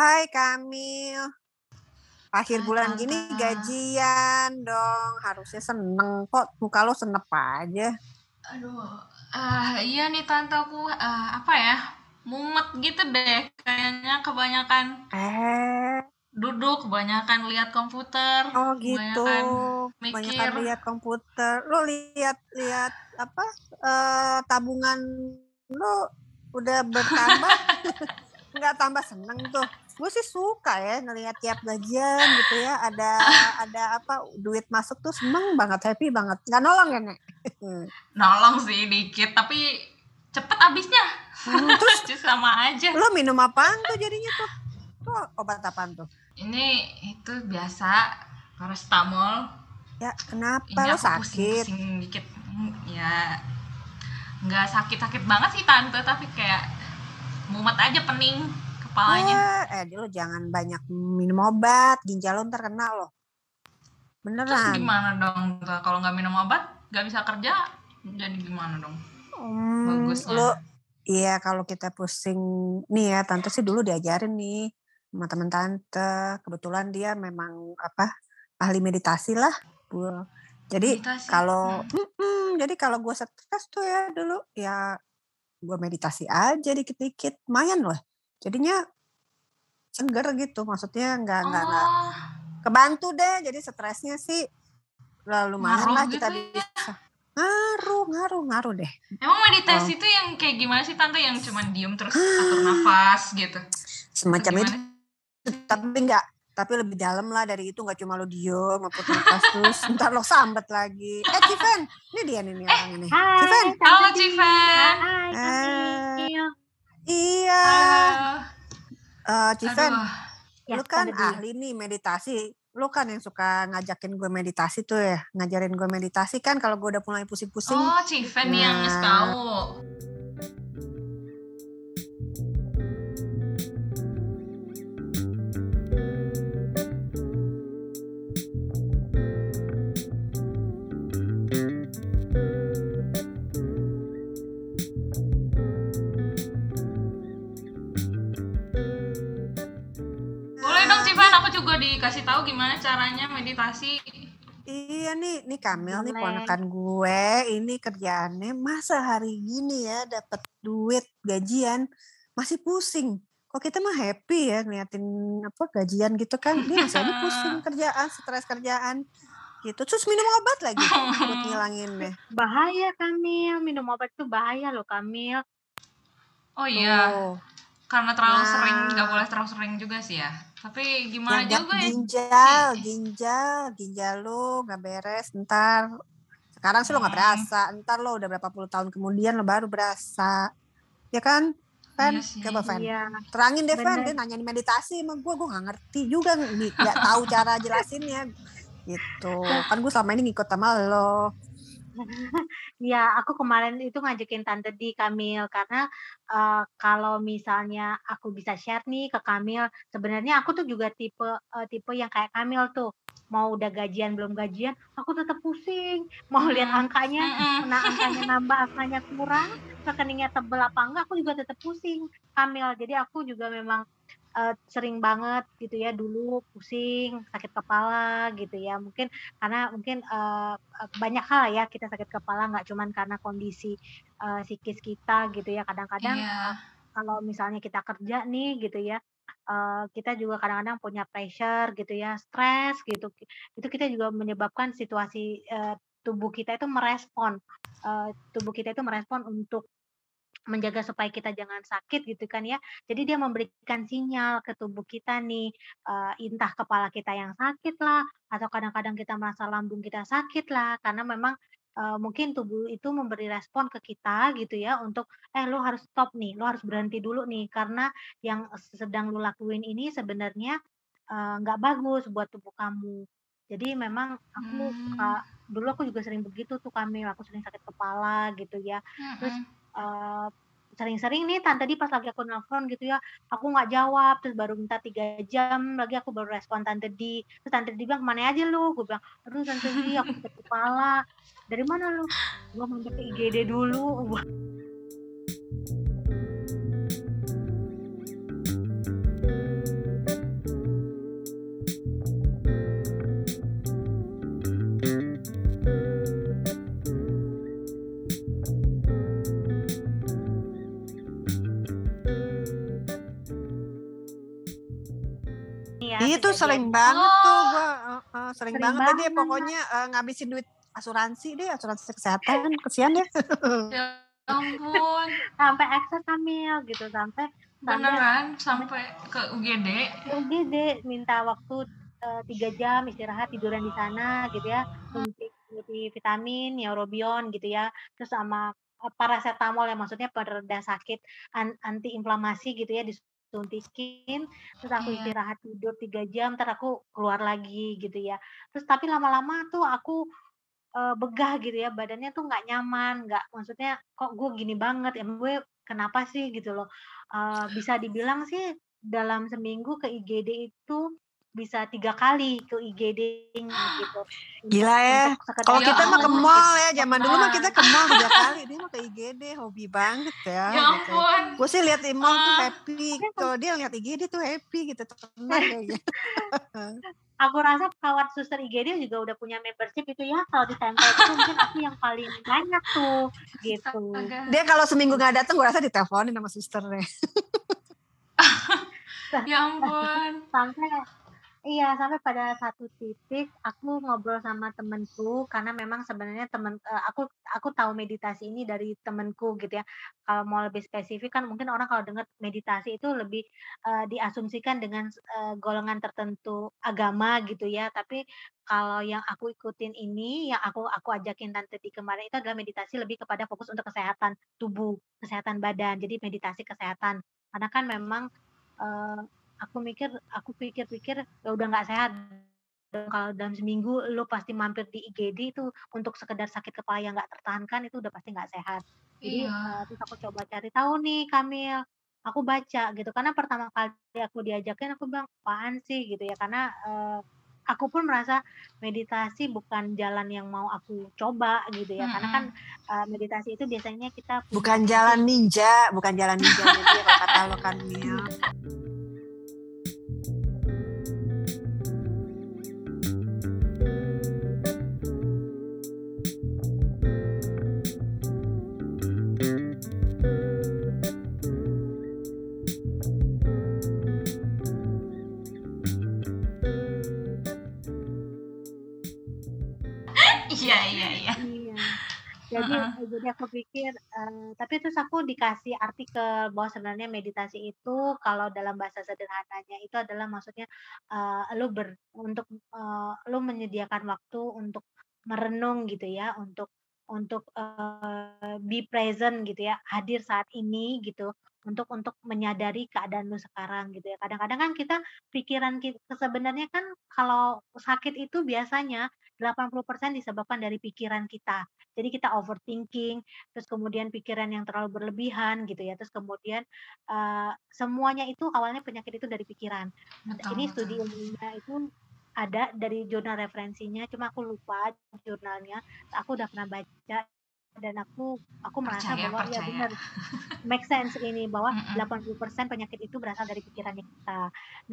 Hai Kamil. Akhir Hai bulan gini gajian dong. Harusnya seneng kok. Muka lo senep aja. Aduh, ah iya nih tante aku ah, apa ya? Mumet gitu deh. Kayaknya kebanyakan Eh, duduk, kebanyakan lihat komputer, oh gitu. kebanyakan Banyakan mikir. lihat komputer. Lo lihat-lihat apa? eh tabungan lo udah bertambah? Nggak tambah seneng tuh. Gue sih suka ya ngelihat tiap gajian gitu ya. Ada ada apa? Duit masuk tuh seneng banget, happy banget. Nggak nolong ya nek? Nolong sih dikit, tapi cepet habisnya. Hmm, terus sama aja. lo minum apaan tuh jadinya tuh? Tuh obat apaan tuh? Ini itu biasa paracetamol. Ya kenapa Ini lo sakit? pusing-pusing dikit. Hmm, Ya nggak sakit-sakit banget sih tante, tapi kayak mumet aja pening kepalanya. Eh, eh lo jangan banyak minum obat, ginjal lo ntar kena lo. Terus Beneran. gimana dong kalau nggak minum obat nggak bisa kerja jadi gimana dong Hmm, bagusnya lo iya kalau kita pusing nih ya tante sih dulu diajarin nih sama teman tante. Kebetulan dia memang apa ahli meditasi lah. Bu. Jadi meditasi kalau Hmm. Jadi kalau gue stres tuh ya dulu ya gue meditasi aja dikit-dikit lumayan loh jadinya seger gitu maksudnya nggak nggak nggak oh. kebantu deh jadi stresnya sih lah lumayan lah gitu kita ya? bisa. Ngaruh ngaruh ngaruh deh. Emang Oh, meditasi itu yang kayak gimana sih tante? Yang cuman diem terus atur nafas gitu? Semacam itu tapi nggak tapi lebih dalam lah dari itu nggak cuma lo diem ngaput nafas terus ntar lo sambet lagi. Eh Civen ini dia nih orangnya nih. Hai, Civen halo. Civen. Hai, eh. Kamil. Iya. Eh, Civen Ya, lu kan ahli nih meditasi. Lu kan yang suka ngajakin gue meditasi tuh ya ngajarin gue meditasi kan kalau gue udah mulai pusing-pusing. Oh Civen nih yang nah. tahu juga dikasih tahu gimana caranya meditasi. Iya nih nih Kamil nih ponakan gue ini kerjaannya masa hari gini ya dapat duit gajian masih pusing. Kok kita mah happy ya ngeliatin apa gajian gitu kan? Dia masih pusing kerjaan stres kerjaan gitu. Terus minum obat lagi buat ngilangin deh Bahaya Kamil, minum obat itu bahaya loh Kamil. oh iya. Tuh karena terlalu sering nggak nah boleh terlalu sering juga sih ya. Tapi gimana jaga juga ya? ginjal Ci ginjal ginjal lu nggak beres ntar. Sekarang sih lo nggak hmm, berasa. Ntar lo udah berapa puluh tahun kemudian lo baru berasa. Ya kan iya Fan sih. Coba Fan Iya, terangin deh Fan dia nanya meditasi sama gue gue nggak ngerti juga nggak nggak tahu cara jelasinnya. Gitu. Kan gue selama ini ngikut sama lo Ya, aku kemarin itu ngajakin Tante di Kamil karena eh, kalau misalnya aku bisa share nih ke Kamil, sebenarnya aku tuh juga tipe eh, tipe yang kayak Kamil tuh. Mau udah gajian belum gajian, aku tetap pusing. Mau lihat Hmm, angkanya, mm-mm. mana angkanya nambah, angkanya kurang, rekeningnya tebel apa enggak, aku juga tetap pusing, Kamil. Jadi aku juga memang eh, sering banget gitu ya dulu pusing, sakit kepala gitu ya. Mungkin karena mungkin eh, banyak hal ya kita sakit kepala nggak cuman karena kondisi eh, psikis kita gitu ya. Kadang-kadang iya eh, kalau misalnya kita kerja nih gitu ya, eh, kita juga kadang-kadang punya pressure gitu ya, stres gitu. Itu kita juga menyebabkan situasi eh, tubuh kita itu merespon, eh, tubuh kita itu merespon untuk menjaga supaya kita jangan sakit gitu kan ya. Jadi dia memberikan sinyal ke tubuh kita nih, eee, entah kepala kita yang sakit lah, atau kadang-kadang kita merasa lambung kita sakit lah, karena memang, eee, mungkin tubuh itu memberi respon ke kita gitu ya untuk, "Eh, lu harus stop nih, lu harus berhenti dulu nih, karena yang sedang lu lakuin ini sebenarnya, eee, nggak bagus buat tubuh kamu." Jadi memang aku Hmm, ka dulu aku juga sering begitu tuh Kamil, aku sering sakit kepala gitu ya. Terus eee, sering-sering nih Tante di pas lagi aku nelfon gitu ya, aku nggak jawab, terus baru minta 3 jam lagi aku baru respon Tante di, terus Tante di bilang, "Ke mana aja lu?" Gue bilang, "Aduh Tante di aku sakit kepala." "Dari mana lu?" "Gua mampir ke IGD dulu." Iya tuh kejadian. sering banget tuh Oh. gua uh, uh, sering, Sering banget deh dia banget. pokoknya uh, ngabisin duit asuransi deh asuransi kesehatan kesian ya. Ya ampun. sampai akses hamil gitu sampai Beneran sampai ke UGD. UGD minta waktu eh, tiga jam istirahat tiduran di sana gitu ya suntik suntik vitamin neurobion gitu ya terus sama eh, paracetamol yang maksudnya pereda sakit an- anti inflamasi gitu ya disuntikin terus aku Iya. istirahat tidur tiga jam ntar aku keluar lagi gitu ya terus tapi lama-lama tuh aku eh, begah gitu ya badannya tuh nggak nyaman nggak maksudnya kok gue gini banget emang gue kenapa sih gitu loh Eh, bisa dibilang sih dalam seminggu ke IGD itu bisa tiga kali ke IGD gitu Gila ya. Kalau kita mah ke mall ya, zaman dulu mah kita ke mall tiga kali, dia mah ke IGD, hobi banget ya. Ya gitu. ampun. Gue sih lihat di mall tuh Ah. happy, kalau dia lihat IGD tuh happy gitu, tenang kayaknya. aku rasa kawan suster IGD juga udah punya membership itu ya kalau ditempel itu mungkin aku yang paling banyak tuh gitu. Dia kalau seminggu nggak datang, gue rasa diteleponin sama susternya. Ya ampun. sampai iya sampai pada satu titik aku ngobrol sama temenku karena memang sebenarnya temen eh, aku aku tahu meditasi ini dari temenku gitu ya. Kalau mau lebih spesifik kan mungkin orang kalau dengar meditasi itu lebih eh, diasumsikan dengan eh, golongan tertentu agama gitu ya. Tapi kalau yang aku ikutin ini yang aku aku ajakin tante di kemarin itu adalah meditasi lebih kepada fokus untuk kesehatan tubuh kesehatan badan. Jadi meditasi kesehatan. Karena kan memang aku mikir aku pikir-pikir ya udah nggak sehat. Dan kalau dalam seminggu lo pasti mampir di IGD itu untuk sekedar sakit kepala yang nggak tertahankan itu udah pasti nggak sehat. Jadi Iya. eh, terus aku coba cari tahu nih Kamil. Aku baca gitu karena pertama kali aku diajakin aku bilang apaan sih? Gitu ya karena eh, aku pun merasa meditasi bukan jalan yang mau aku coba gitu ya. Karena kan eh, meditasi itu biasanya kita Bukan jalan ninja, bukan jalan ninja dia kalau kata lo kan Mil. Jadi aku pikir eh, tapi terus aku dikasih artikel bahwa sebenarnya meditasi itu kalau dalam bahasa sederhananya itu adalah maksudnya eh, lu ber untuk eh, lu menyediakan waktu untuk merenung gitu ya, untuk untuk eh, be present gitu ya, hadir saat ini gitu untuk untuk menyadari keadaan lu sekarang gitu ya. Kadang-kadang kan kita pikiran kita sebenarnya kan kalau sakit itu biasanya 80% disebabkan dari pikiran kita. Jadi kita overthinking, terus kemudian pikiran yang terlalu berlebihan gitu ya. Terus kemudian eh, semuanya itu awalnya penyakit itu dari pikiran. Betul, Ini betul. studi ilmiahnya itu ada dari jurnal referensinya, cuma aku lupa jurnalnya. Aku udah pernah baca dan aku aku merasa Percaya, bahwa ya percaya. benar make sense ini bahwa Mm-mm. 80% penyakit itu berasal dari pikirannya kita.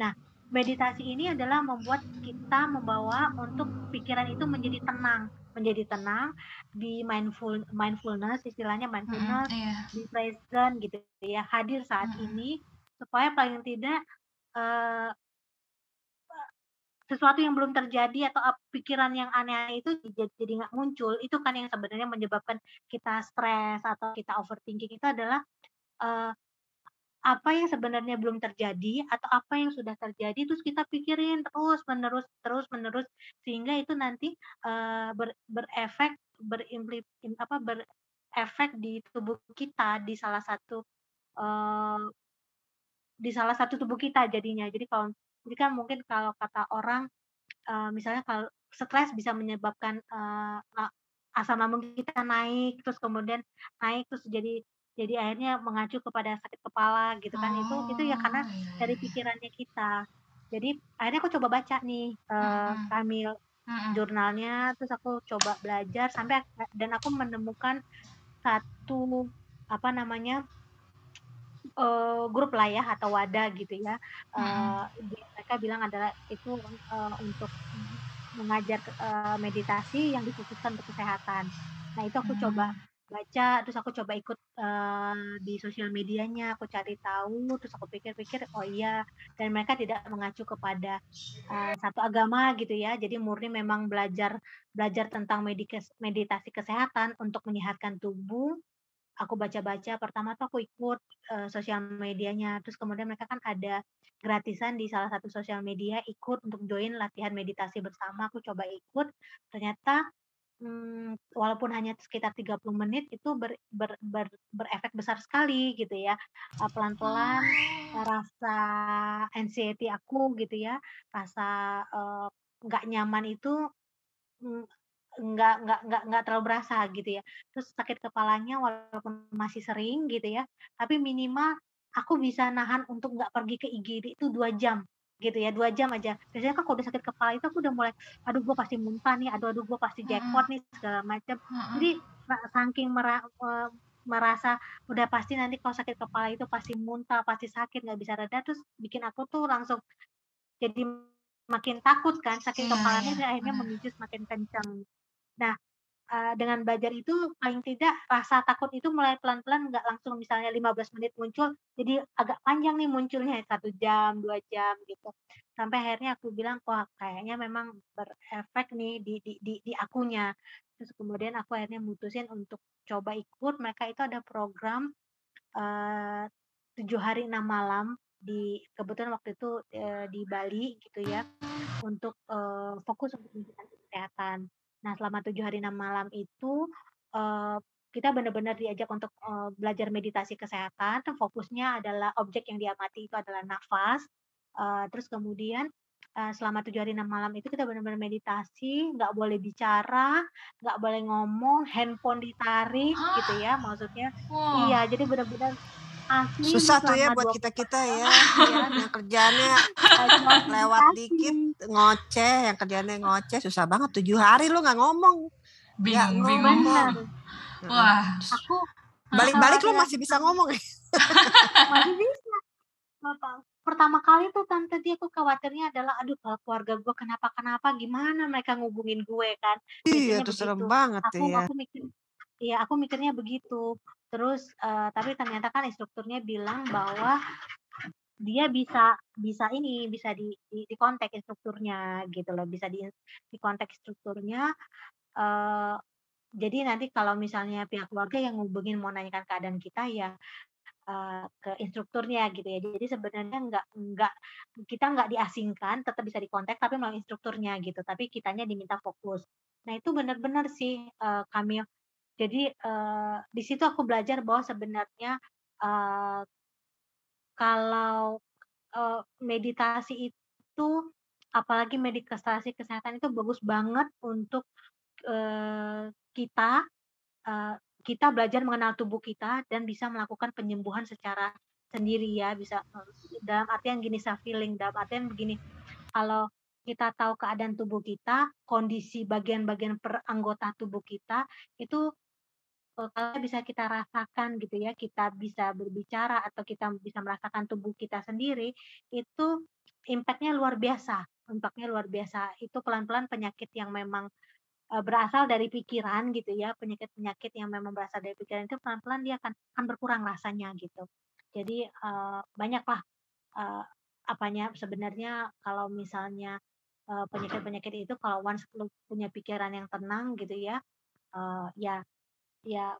Nah, meditasi ini adalah membuat kita membawa untuk pikiran itu menjadi tenang, menjadi tenang di mindful mindfulness istilahnya mindfulness Iya. di present gitu ya, hadir saat Mm-mm. ini supaya paling tidak eh, sesuatu yang belum terjadi atau pikiran yang aneh itu jadi nggak muncul itu kan yang sebenarnya menyebabkan kita stres atau kita overthinking itu adalah eh, apa yang sebenarnya belum terjadi atau apa yang sudah terjadi terus kita pikirin terus menerus terus menerus sehingga itu nanti eh, ber, berefek berimpli im- apa berefek di tubuh kita di salah satu eh, di salah satu tubuh kita jadinya. Jadi kalau jadi kan mungkin kalau kata orang eh, misalnya kalau stres bisa menyebabkan a- asam lambung kita naik terus kemudian naik terus jadi jadi akhirnya mengacu kepada sakit kepala gitu kan itu itu ya karena Oh, iya, dari iya. pikirannya kita jadi akhirnya aku coba baca nih eh, Mm-mm. Kamil Mm-mm. jurnalnya terus aku coba belajar sampai dan aku menemukan satu apa namanya eh, grup lah ya atau wadah gitu ya. Eh, di- mereka bilang adalah itu eh, untuk mengajar eh, meditasi yang dikhususkan untuk kesehatan nah itu aku coba baca terus aku coba ikut uh, di sosial medianya aku cari tahu terus aku pikir-pikir oh iya dan mereka tidak mengacu kepada uh, satu agama gitu ya. Jadi murni memang belajar belajar tentang meditasi kesehatan untuk menyehatkan tubuh. Aku baca-baca pertama tuh aku ikut uh, sosial medianya. Terus kemudian mereka kan ada gratisan di salah satu sosial media ikut untuk join latihan meditasi bersama. Aku coba ikut ternyata hmm, walaupun hanya sekitar 30 menit itu ber, ber, ber, berefek besar sekali gitu ya. pelan-pelan uh, rasa anxiety aku gitu ya, rasa uh, nggak nyaman itu mm, nggak nggak nggak nggak terlalu berasa gitu ya. Terus sakit kepalanya walaupun masih sering gitu ya, tapi minimal aku bisa nahan untuk nggak pergi ke IGD itu dua jam gitu ya dua jam aja. Biasanya kan kalau udah sakit kepala itu aku udah mulai aduh gue pasti muntah nih aduh aduh gue pasti jackpot nih segala macam. Jadi saking mera, merasa udah pasti nanti kalau sakit kepala itu pasti muntah pasti sakit nggak bisa reda terus bikin aku tuh langsung jadi makin takut kan sakit yeah, kepalanya yeah, akhirnya memicu semakin kencang nah uh, dengan belajar itu paling tidak rasa takut itu mulai pelan-pelan nggak langsung misalnya 15 menit muncul jadi agak panjang nih munculnya satu jam dua jam gitu. Sampai akhirnya aku bilang wah kayaknya memang berefek nih di di di, di akunya. Terus kemudian aku akhirnya mutusin untuk coba ikut. Mereka itu ada program tujuh hari enam malam di kebetulan waktu itu uh, di Bali gitu ya untuk uh, fokus untuk kesehatan Nah, selama tujuh hari enam malam itu uh, kita benar-benar diajak untuk uh, belajar meditasi kesehatan. Fokusnya adalah objek yang diamati itu adalah nafas. Uh, terus kemudian uh, selama tujuh hari enam malam itu kita benar-benar meditasi, nggak boleh bicara, nggak boleh ngomong, handphone ditarik gitu ya, maksudnya. Wow. Iya, jadi benar-benar Asli Susah tuh ya buat kita-kita ya, ya. yang kerjaannya lewat dikit ngoceh, yang kerjaannya ngoceh susah banget tujuh hari lu nggak ngomong. Ya, bingung, bingung. Wah. Aku balik-balik lu masih bisa ngomong ya? masih bisa. Pertama kali tuh tante dia aku khawatirnya adalah aduh kalau keluarga gue kenapa-kenapa gimana mereka ngubungin gue kan. Iya, tuh serem banget aku, ya. Aku mikir Iya, aku mikirnya begitu. Terus uh, tapi ternyata kan instrukturnya bilang bahwa dia bisa bisa ini bisa di di, di kontak instrukturnya gitu loh, bisa di di kontak instrukturnya uh, jadi nanti kalau misalnya pihak keluarga yang ngubungin mau nanyakan keadaan kita ya ke instrukturnya gitu ya. Jadi sebenarnya nggak nggak kita nggak diasingkan, tetap bisa dikontak tapi melalui instrukturnya gitu. Tapi kitanya diminta fokus. Nah itu benar-benar sih uh, kami jadi uh, di situ aku belajar bahwa sebenarnya uh, kalau uh, meditasi itu apalagi meditasi kesehatan itu bagus banget untuk uh, kita uh, kita belajar mengenal tubuh kita dan bisa melakukan penyembuhan secara sendiri ya bisa dalam artian gini saya feeling dalam artian begini kalau kita tahu keadaan tubuh kita kondisi bagian-bagian per anggota tubuh kita itu kalau bisa kita rasakan gitu ya, kita bisa berbicara atau kita bisa merasakan tubuh kita sendiri, itu impactnya luar biasa, impactnya luar biasa. Itu pelan-pelan penyakit yang memang uh, berasal dari pikiran gitu ya, penyakit-penyakit yang memang berasal dari pikiran itu pelan-pelan dia akan akan berkurang rasanya gitu. Jadi uh, banyaklah apanya sebenarnya kalau misalnya penyakit-penyakit itu kalau once punya pikiran yang tenang gitu ya, uh, ya ya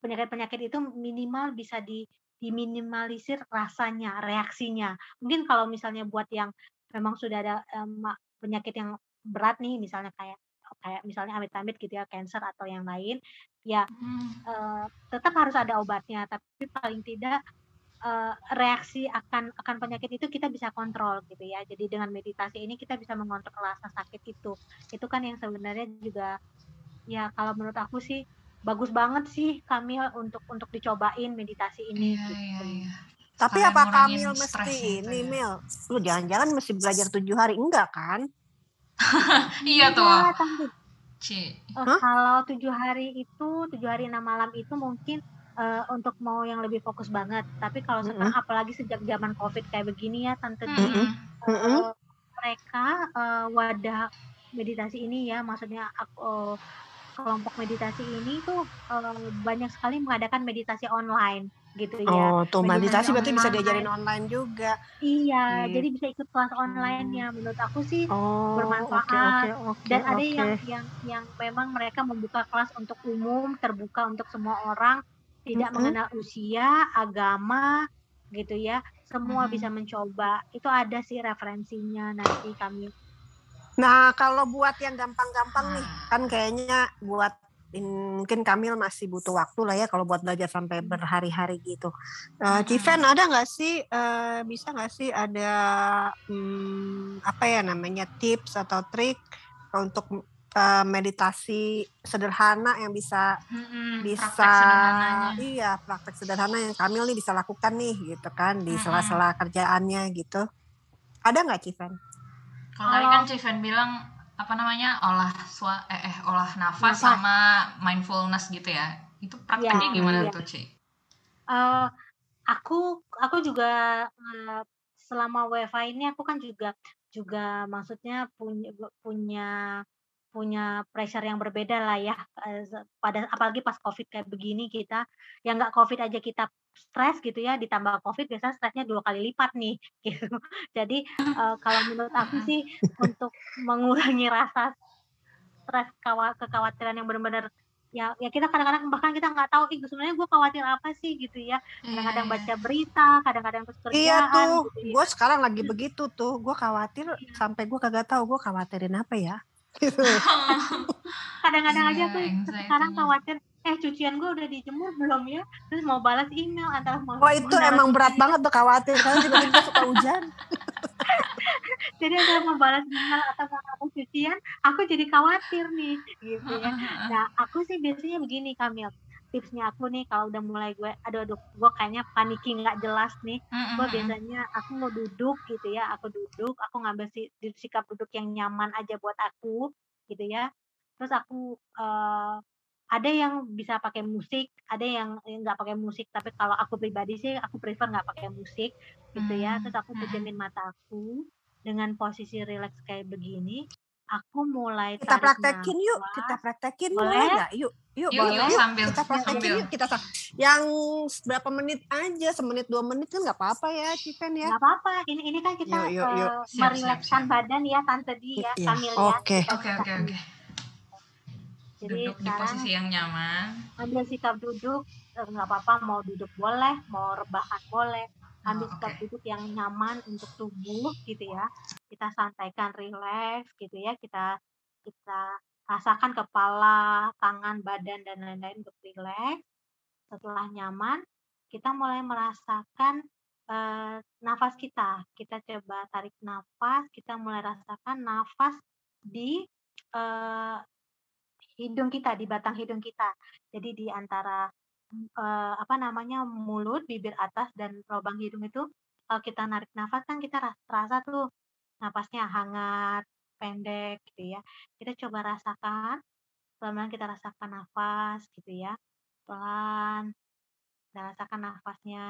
penyakit-penyakit itu minimal bisa di diminimalisir rasanya, reaksinya. Mungkin kalau misalnya buat yang memang sudah ada um, penyakit yang berat nih, misalnya kayak kayak misalnya amit-amit gitu ya, cancer atau yang lain, ya hmm. uh, tetap harus ada obatnya. Tapi paling tidak uh, reaksi akan akan penyakit itu kita bisa kontrol gitu ya. Jadi dengan meditasi ini kita bisa mengontrol rasa sakit itu. Itu kan yang sebenarnya juga ya kalau menurut aku sih bagus banget sih Kamil untuk untuk dicobain meditasi ini. Iya, gitu. iya, iya. Tapi apa Kamil mesti ini ya. Mil? Lu jangan-jangan mesti belajar tujuh hari enggak kan? iya tuh. Iya, Ci. Uh, huh? Kalau tujuh hari itu, tujuh hari enam malam itu mungkin uh, untuk mau yang lebih fokus banget. Tapi kalau sekarang, mm -hmm. apalagi sejak zaman COVID kayak begini ya, tante mm -hmm. uh, mereka uh, wadah meditasi ini ya, maksudnya aku uh, kelompok meditasi ini tuh uh, banyak sekali mengadakan meditasi online gitu ya. Oh, tuh meditasi, Meditasi berarti bisa online. diajarin online juga. Iya, Gitu. jadi bisa ikut kelas online ya. Menurut aku sih Oh, bermanfaat. oke oke Dan ada yang yang yang memang mereka membuka kelas untuk umum, terbuka untuk semua orang, tidak Mm-mm. mengenal usia, agama, gitu ya. Semua Mhm. bisa mencoba. Itu ada sih referensinya nanti kami. Nah, kalau buat yang gampang-gampang nih, Ah. kan kayaknya buat in- mungkin Kamil masih butuh waktu lah ya kalau buat belajar sampai berhari-hari gitu. Uh, Mm-mm. Civen ada nggak sih eh, bisa nggak sih ada hmm, apa ya namanya tips atau trik untuk eh, meditasi sederhana yang bisa Mm-mm, bisa praktek iya praktek sederhana yang Kamil nih bisa lakukan nih gitu kan di sela-sela kerjaannya gitu. Ada nggak Civen? Kalau tadi kan Civen bilang apa namanya olah sua eh, eh olah nafas, Nafas. sama mindfulness gitu ya. Itu prakteknya Iya, gimana iya. tuh Ci? Eh, aku aku juga eh, selama WFA ini aku kan juga juga maksudnya punya punya punya pressure yang berbeda lah ya eh, pada apalagi pas covid kayak begini kita yang nggak covid aja kita stres gitu ya ditambah covid biasanya stresnya dua kali lipat nih gitu jadi eh, kalau menurut aku sih untuk mengurangi rasa stres kekhawatiran yang benar-benar ya ya kita kadang-kadang bahkan kita nggak tahu ih sebenarnya gue khawatir apa sih gitu ya kadang-kadang Iya, baca berita kadang-kadang terus kerjaan Iya tuh, gitu ya. gue sekarang lagi begitu tuh. Gue khawatir Iya. sampai gue kagak tahu gue khawatirin apa ya. Gitu. kadang-kadang aja Iya, tuh sekarang khawatir eh cucian gue udah dijemur belum ya terus mau balas email antara mau Wah itu emang berat email. banget tuh khawatir karena tiba-tiba suka hujan. jadi ada mau balas email atau mau hapus cucian aku jadi khawatir nih gitu ya nah aku sih biasanya begini Kamil tipsnya aku nih kalau udah mulai gue aduh aduh gue kayaknya paniki nggak jelas nih. Mm-mm, gue mm-mm. biasanya aku mau duduk gitu ya aku duduk aku ngambil si, di- sikap duduk yang nyaman aja buat aku gitu ya. Terus aku eh, ada yang bisa pakai musik ada yang nggak pakai musik tapi kalau aku pribadi sih aku prefer nggak pakai musik gitu ya. Hmm, terus aku pejamin mata aku dengan posisi rileks kayak begini aku mulai Kita praktekin yuk, kita praktekin Boleh? nggak? Yuk, yuk, Yuk, boleh. yuk, Yuk, sambil- kita praktekin sambil. yuk. Kita yang berapa menit aja, semenit dua menit kan nggak apa-apa ya, Cipen ya. nggak apa-apa ini ini kan kita Yuk, yuk, yuk. eh, Siap, merilekskan siap, siap. badan ya tante di ya Iya, Kamil ya oke. Oke oke oke. jadi Duduk di sekarang posisi yang nyaman. ambil sikap duduk eh, nggak apa-apa mau duduk boleh mau rebahan boleh ambil Oh, sikap oke. duduk yang nyaman untuk tubuh gitu ya. Kita sampaikan rileks gitu ya kita kita rasakan kepala tangan badan dan lain-lain untuk rileks setelah nyaman kita mulai merasakan eh, nafas kita. Kita coba tarik nafas kita mulai rasakan nafas di eh, hidung kita di batang hidung kita. Jadi di antara eh, apa namanya mulut bibir atas dan lubang hidung itu kalau kita narik nafas kan kita ras- terasa tuh nafasnya hangat pendek gitu ya. Kita coba rasakan pelan-pelan kita rasakan nafas gitu ya. Pelan kita rasakan nafasnya.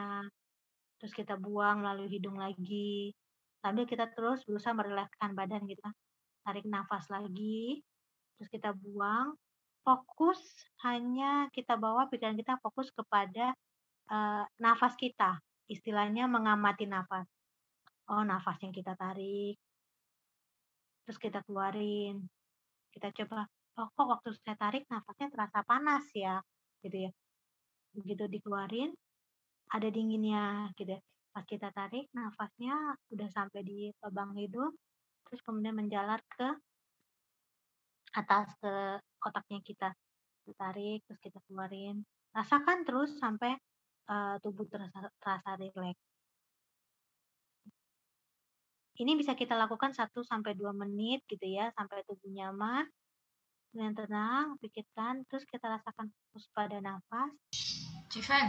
Terus kita buang melalui hidung lagi. Sambil kita terus berusaha merilekskan badan kan tarik nafas lagi terus kita buang fokus hanya kita bawa pikiran kita fokus kepada eh, nafas kita istilahnya mengamati nafas. Oh nafas yang kita tarik terus kita keluarin. Kita coba oh kok waktu saya tarik nafasnya terasa panas ya? Gitu ya. Begitu dikeluarin ada dinginnya gitu ya. pas kita tarik nafasnya udah sampai di lubang hidung terus kemudian menjalar ke atas ke otaknya kita ditarik terus kita keluarin rasakan terus sampai eh, tubuh terasa, terasa rileks ini bisa kita lakukan 1 sampai 2 menit gitu ya sampai tubuh nyaman dengan tenang pikirkan terus kita rasakan fokus pada nafas Civen,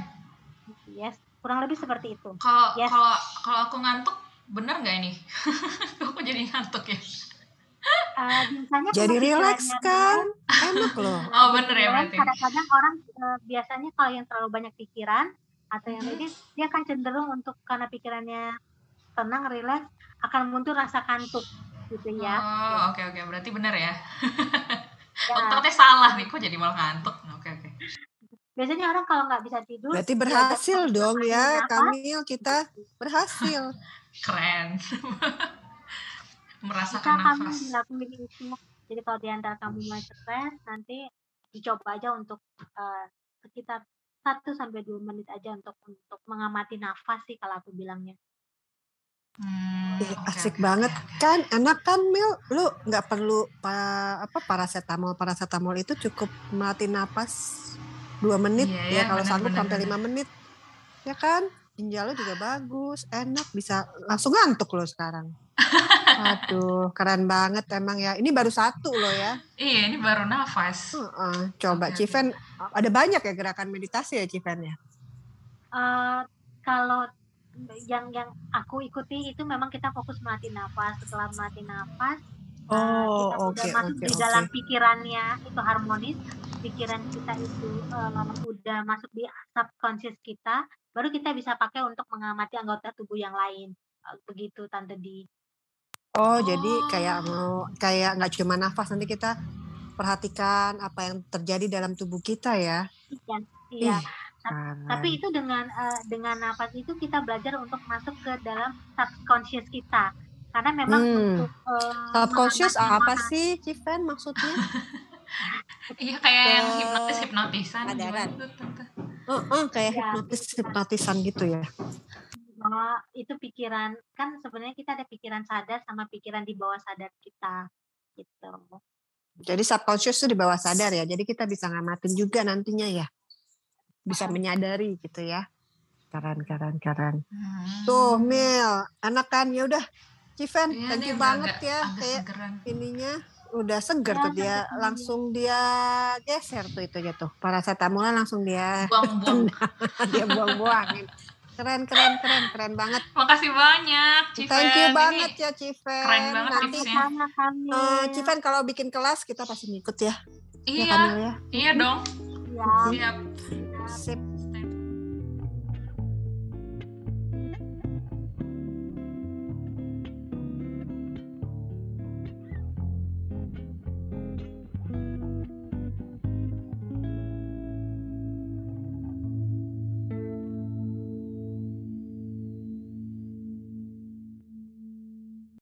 yes kurang lebih seperti itu kalau Yes. kalau kalau aku ngantuk bener nggak ini? aku jadi ngantuk ya. Eh, biasanya Jadi pikirannya kan? Enak loh. Oh bener ya berarti. kadang-kadang orang eh, biasanya kalau yang terlalu banyak pikiran atau yang ini dia akan cenderung untuk karena pikirannya tenang rileks akan muncul rasa kantuk gitu ya Oh oke oke berarti bener ya. Ya. Salah nih, kok jadi malah ngantuk. Oke, oke. Biasanya orang kalau nggak bisa tidur, Berarti berhasil dong ya, Kamil kita berhasil. Keren. Merasakan kamu nafas. dilakuin itu. Jadi kalau di antara kamu mulai stres, nanti dicoba aja untuk eh, sekitar 1 sampai 2 menit aja untuk untuk mengamati nafas sih kalau aku bilangnya. Hmm, Ih, oke, asik oke, banget oke. kan enak kan Mil lu nggak perlu pa, apa paracetamol paracetamol itu cukup melatih napas dua menit Iya, ya ya, kalau sanggup sampai lima menit ya kan ginjal lu juga bagus enak bisa langsung ngantuk lo sekarang aduh keren banget emang ya ini baru satu loh ya Iya, ini baru nafas. Heeh, coba Oke, oke. Civen ada banyak ya gerakan meditasi ya Civen ya Eh, kalau yang yang aku ikuti itu memang kita fokus melatih nafas. Setelah melatih nafas, eh, oh kita oke udah masuk oke di dalam pikirannya itu harmonis, pikiran kita itu eh, udah masuk di subconscious kita, baru kita bisa pakai untuk mengamati anggota tubuh yang lain. Begitu Tante Di. Oh, jadi kayak mau kayak nggak cuma nafas nanti kita perhatikan apa yang terjadi dalam tubuh kita ya. Dan, iya. Ih. Tapi itu dengan eh, dengan nafas itu kita belajar untuk masuk ke dalam subconscious kita. Karena memang Hmm. untuk eh, subconscious apa mana- sih, Civen maksudnya? Iya, kayak yang Ke hipnotis hipnotisan tuh, Tante? Oh, oh, kayak Ya. hipnotis hipnotisan gitu ya. Bahwa itu pikiran kan sebenarnya kita ada pikiran sadar sama pikiran di bawah sadar kita gitu. Jadi subconscious itu di bawah sadar ya. Jadi kita bisa ngamatin juga nantinya ya. Bisa menyadari gitu ya. Keren, keren, keren. Hmm. Tuh, Mil, anak kan ya udah. Civen, Iya, thank you banget agak- ya. agak Kayak segeran. ininya udah seger Ya, tuh dia sampai langsung dia geser tuh itu tuh paracetamolnya langsung dia Buang-buang. dia buang-buangin keren keren keren keren banget Makasih banyak, Civen. thank you Ini banget ya Civen keren banget nanti tipsnya. Sama kami. eh, Civen kalau bikin kelas kita pasti ngikut ya ya Iya, Kamil ya iya dong. Ya, Siap. sip